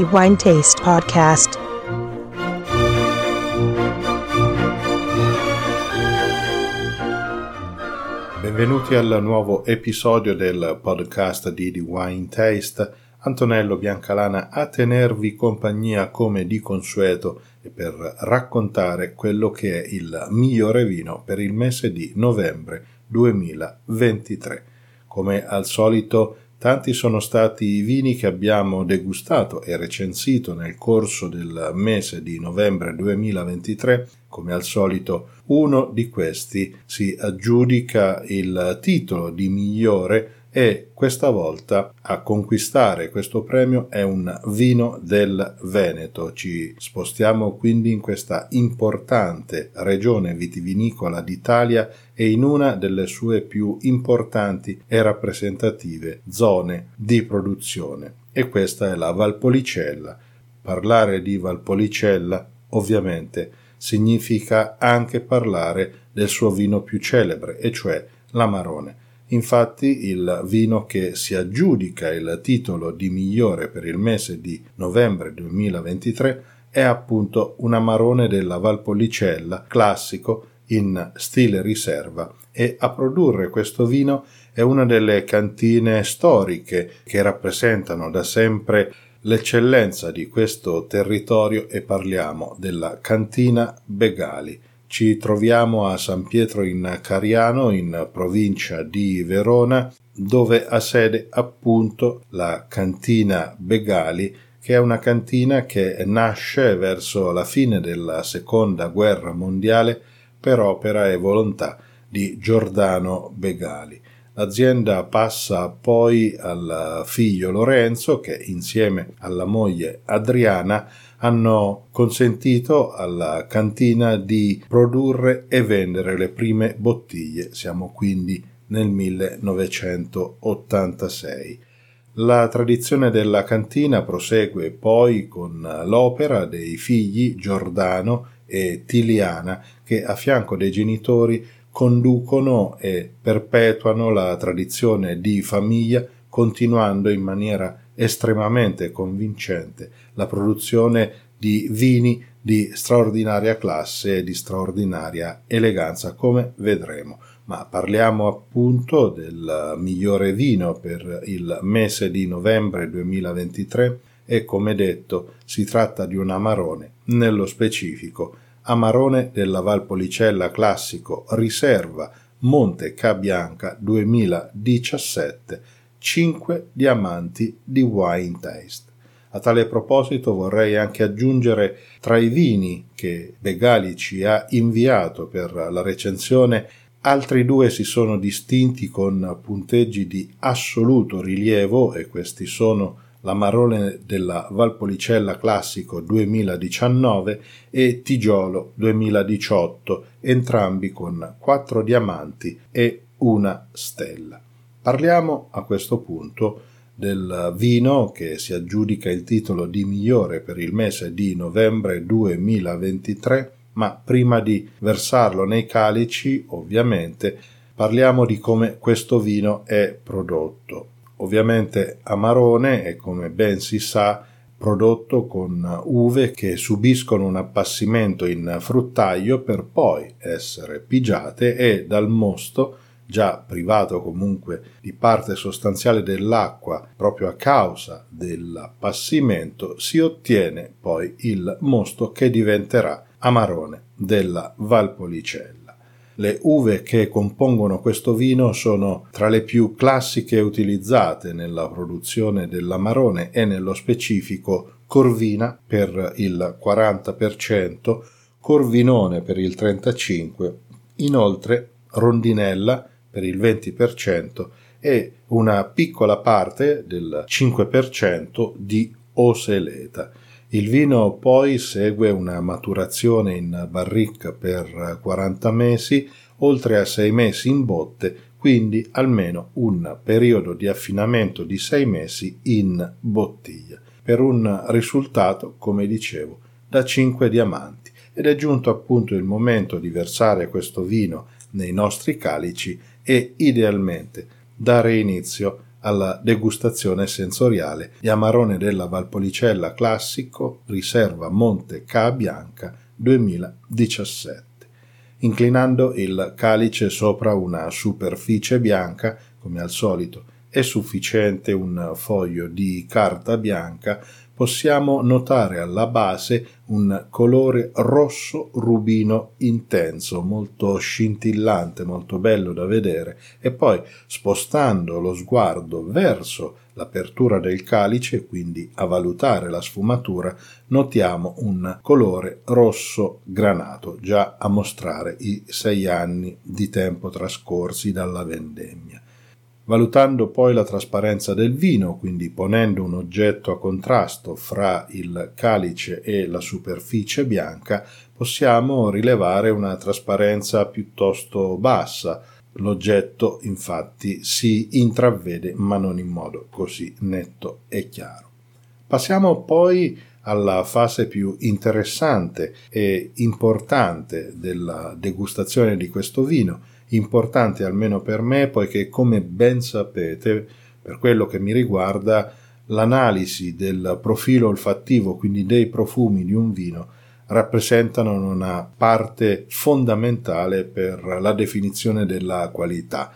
Dirty Wine Taste Podcast. Benvenuti al nuovo episodio del podcast di The Wine Taste. Antonello Biancalana a tenervi compagnia come di consueto e per raccontare quello che è il migliore vino per il mese di novembre 2023. Come al solito Tanti sono stati i vini che abbiamo degustato e recensito nel corso del mese di novembre 2023. Come al solito, uno di questi si aggiudica il titolo di migliore e questa volta a conquistare questo premio è un vino del Veneto. Ci spostiamo quindi in questa importante regione vitivinicola d'Italia e in una delle sue più importanti e rappresentative zone di produzione. E questa è la Valpolicella. Parlare di Valpolicella ovviamente significa anche parlare del suo vino più celebre, e cioè l'Amarone. Infatti il vino che si aggiudica il titolo di migliore per il mese di novembre 2023 è appunto un amarone della Valpolicella classico in stile riserva e a produrre questo vino è una delle cantine storiche che rappresentano da sempre l'eccellenza di questo territorio e parliamo della cantina Begali ci troviamo a San Pietro in Cariano, in provincia di Verona, dove ha sede appunto la cantina Begali, che è una cantina che nasce verso la fine della seconda guerra mondiale per opera e volontà di Giordano Begali. L'azienda passa poi al figlio Lorenzo che insieme alla moglie Adriana hanno consentito alla cantina di produrre e vendere le prime bottiglie. Siamo quindi nel 1986. La tradizione della cantina prosegue poi con l'opera dei figli Giordano e Tiliana che a fianco dei genitori conducono e perpetuano la tradizione di famiglia continuando in maniera estremamente convincente la produzione di vini di straordinaria classe e di straordinaria eleganza, come vedremo. Ma parliamo appunto del migliore vino per il mese di novembre 2023 e come detto si tratta di un amarone, nello specifico amarone della Valpolicella classico riserva Monte Cabianca 2017 5 diamanti di Wine Taste. A tale proposito vorrei anche aggiungere tra i vini che Begali ci ha inviato per la recensione altri due si sono distinti con punteggi di assoluto rilievo e questi sono l'Amarone della Valpolicella Classico 2019 e Tigiolo 2018, entrambi con 4 diamanti e una stella. Parliamo a questo punto del vino che si aggiudica il titolo di migliore per il mese di novembre 2023, ma prima di versarlo nei calici, ovviamente, parliamo di come questo vino è prodotto. Ovviamente Amarone è, come ben si sa, prodotto con uve che subiscono un appassimento in fruttaio per poi essere pigiate e dal mosto già privato comunque di parte sostanziale dell'acqua proprio a causa dell'appassimento, si ottiene poi il mosto che diventerà amarone della Valpolicella. Le uve che compongono questo vino sono tra le più classiche utilizzate nella produzione dell'amarone e nello specifico Corvina per il 40%, Corvinone per il 35%, inoltre Rondinella per il 20% e una piccola parte del 5% di oseleta. Il vino poi segue una maturazione in barrica per 40 mesi, oltre a 6 mesi in botte, quindi almeno un periodo di affinamento di 6 mesi in bottiglia, per un risultato, come dicevo, da 5 diamanti. Ed è giunto appunto il momento di versare questo vino nei nostri calici e idealmente dare inizio alla degustazione sensoriale di Amarone della Valpolicella Classico, riserva Monte Ca Bianca 2017. Inclinando il calice sopra una superficie bianca, come al solito, è sufficiente un foglio di carta bianca possiamo notare alla base un colore rosso rubino intenso, molto scintillante, molto bello da vedere, e poi spostando lo sguardo verso l'apertura del calice, quindi a valutare la sfumatura, notiamo un colore rosso granato, già a mostrare i sei anni di tempo trascorsi dalla vendemmia. Valutando poi la trasparenza del vino, quindi ponendo un oggetto a contrasto fra il calice e la superficie bianca, possiamo rilevare una trasparenza piuttosto bassa. L'oggetto infatti si intravede ma non in modo così netto e chiaro. Passiamo poi alla fase più interessante e importante della degustazione di questo vino, importante almeno per me, poiché come ben sapete, per quello che mi riguarda, l'analisi del profilo olfattivo, quindi dei profumi di un vino, rappresentano una parte fondamentale per la definizione della qualità.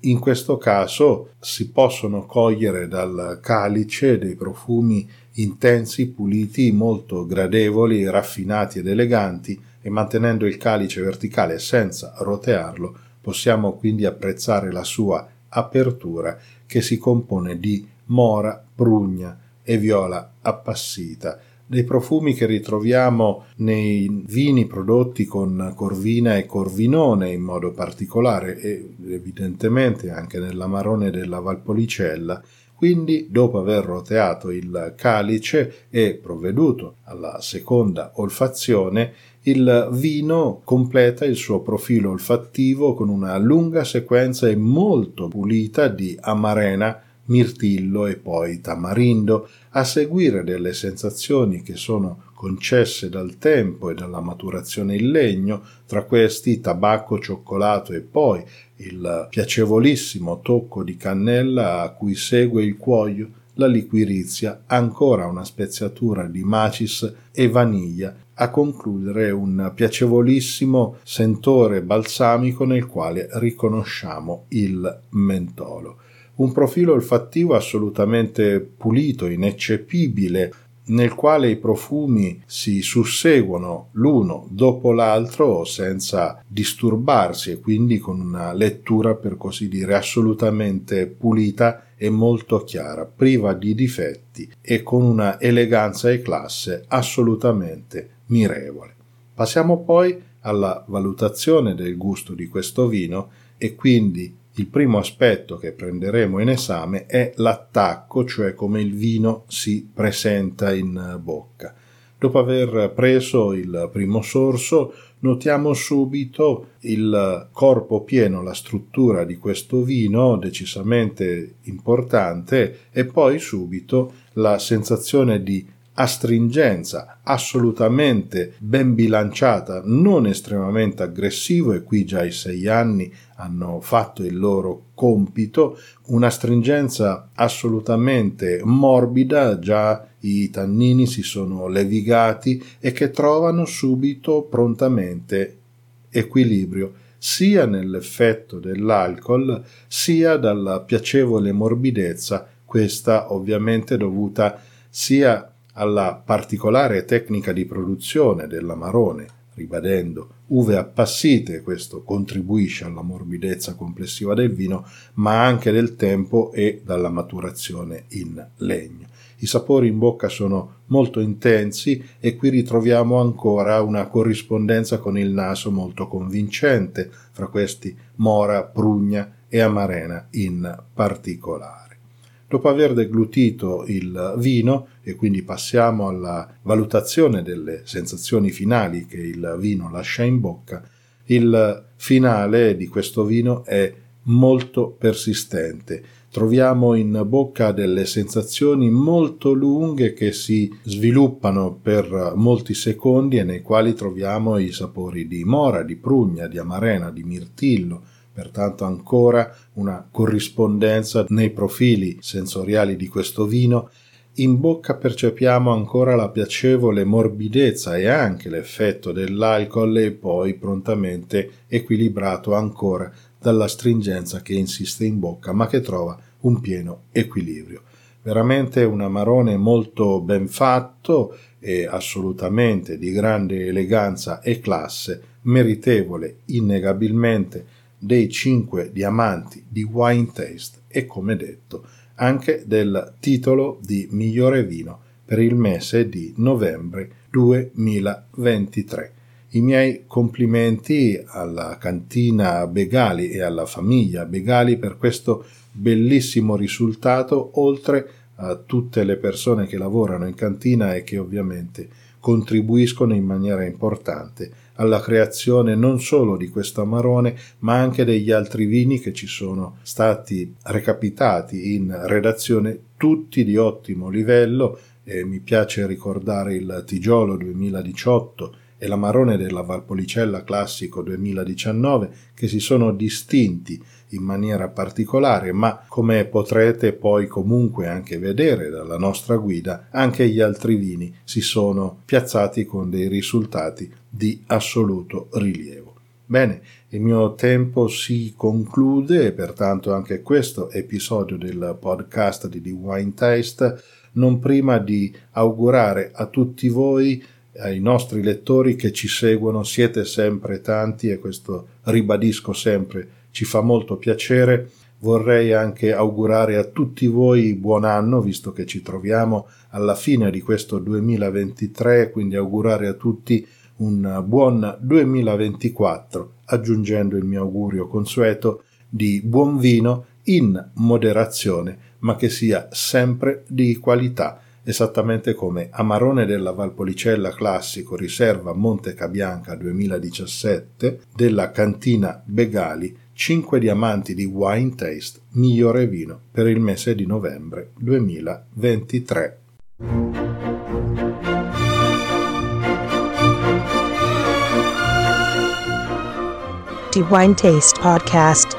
In questo caso si possono cogliere dal calice dei profumi intensi, puliti, molto gradevoli, raffinati ed eleganti e mantenendo il calice verticale senza rotearlo Possiamo quindi apprezzare la sua apertura che si compone di mora, prugna e viola appassita, dei profumi che ritroviamo nei vini prodotti con corvina e corvinone in modo particolare e evidentemente anche nell'amarone della Valpolicella, quindi, dopo aver roteato il calice e provveduto alla seconda olfazione, il vino completa il suo profilo olfattivo con una lunga sequenza e molto pulita di amarena, mirtillo e poi tamarindo, a seguire delle sensazioni che sono concesse dal tempo e dalla maturazione in legno, tra questi tabacco, cioccolato e poi il piacevolissimo tocco di cannella a cui segue il cuoio, la liquirizia, ancora una speziatura di macis e vaniglia a concludere un piacevolissimo sentore balsamico nel quale riconosciamo il mentolo. Un profilo olfattivo assolutamente pulito, ineccepibile, nel quale i profumi si susseguono l'uno dopo l'altro senza disturbarsi e quindi con una lettura per così dire assolutamente pulita e molto chiara, priva di difetti e con una eleganza e classe assolutamente mirevole. Passiamo poi alla valutazione del gusto di questo vino e quindi il primo aspetto che prenderemo in esame è l'attacco, cioè come il vino si presenta in bocca. Dopo aver preso il primo sorso, notiamo subito il corpo pieno, la struttura di questo vino decisamente importante e poi subito la sensazione di astringenza assolutamente ben bilanciata, non estremamente aggressivo e qui già i sei anni hanno fatto il loro compito, un'astringenza assolutamente morbida, già i tannini si sono levigati e che trovano subito prontamente equilibrio sia nell'effetto dell'alcol sia dalla piacevole morbidezza, questa ovviamente dovuta sia alla particolare tecnica di produzione dell'amarone, ribadendo uve appassite, questo contribuisce alla morbidezza complessiva del vino, ma anche del tempo e dalla maturazione in legno. I sapori in bocca sono molto intensi e qui ritroviamo ancora una corrispondenza con il naso molto convincente, fra questi mora, prugna e amarena in particolare. Dopo aver deglutito il vino, e quindi passiamo alla valutazione delle sensazioni finali che il vino lascia in bocca, il finale di questo vino è molto persistente. Troviamo in bocca delle sensazioni molto lunghe che si sviluppano per molti secondi e nei quali troviamo i sapori di mora, di prugna, di amarena, di mirtillo, pertanto ancora una corrispondenza nei profili sensoriali di questo vino, in bocca percepiamo ancora la piacevole morbidezza e anche l'effetto dell'alcol e poi prontamente equilibrato ancora dalla stringenza che insiste in bocca ma che trova un pieno equilibrio. Veramente un amarone molto ben fatto e assolutamente di grande eleganza e classe, meritevole innegabilmente dei cinque diamanti di Wine Taste e come detto anche del titolo di migliore vino per il mese di novembre 2023. I miei complimenti alla cantina Begali e alla famiglia Begali per questo bellissimo risultato, oltre a tutte le persone che lavorano in cantina e che ovviamente contribuiscono in maniera importante alla creazione non solo di questo amarone, ma anche degli altri vini che ci sono stati recapitati in redazione, tutti di ottimo livello. E mi piace ricordare il Tigiolo 2018 e l'Amarone della Valpolicella Classico 2019 che si sono distinti in maniera particolare, ma come potrete poi comunque anche vedere dalla nostra guida, anche gli altri vini si sono piazzati con dei risultati di assoluto rilievo. Bene, il mio tempo si conclude e pertanto anche questo episodio del podcast di The Wine Taste, non prima di augurare a tutti voi ai nostri lettori che ci seguono, siete sempre tanti e questo ribadisco sempre ci fa molto piacere. Vorrei anche augurare a tutti voi buon anno, visto che ci troviamo alla fine di questo 2023, quindi augurare a tutti un buon 2024, aggiungendo il mio augurio consueto di buon vino in moderazione, ma che sia sempre di qualità, esattamente come Amarone della Valpolicella Classico Riserva Monte Cabianca 2017 della cantina Begali 5 diamanti di Wine Taste migliore vino per il mese di novembre 2023. Wine Taste Podcast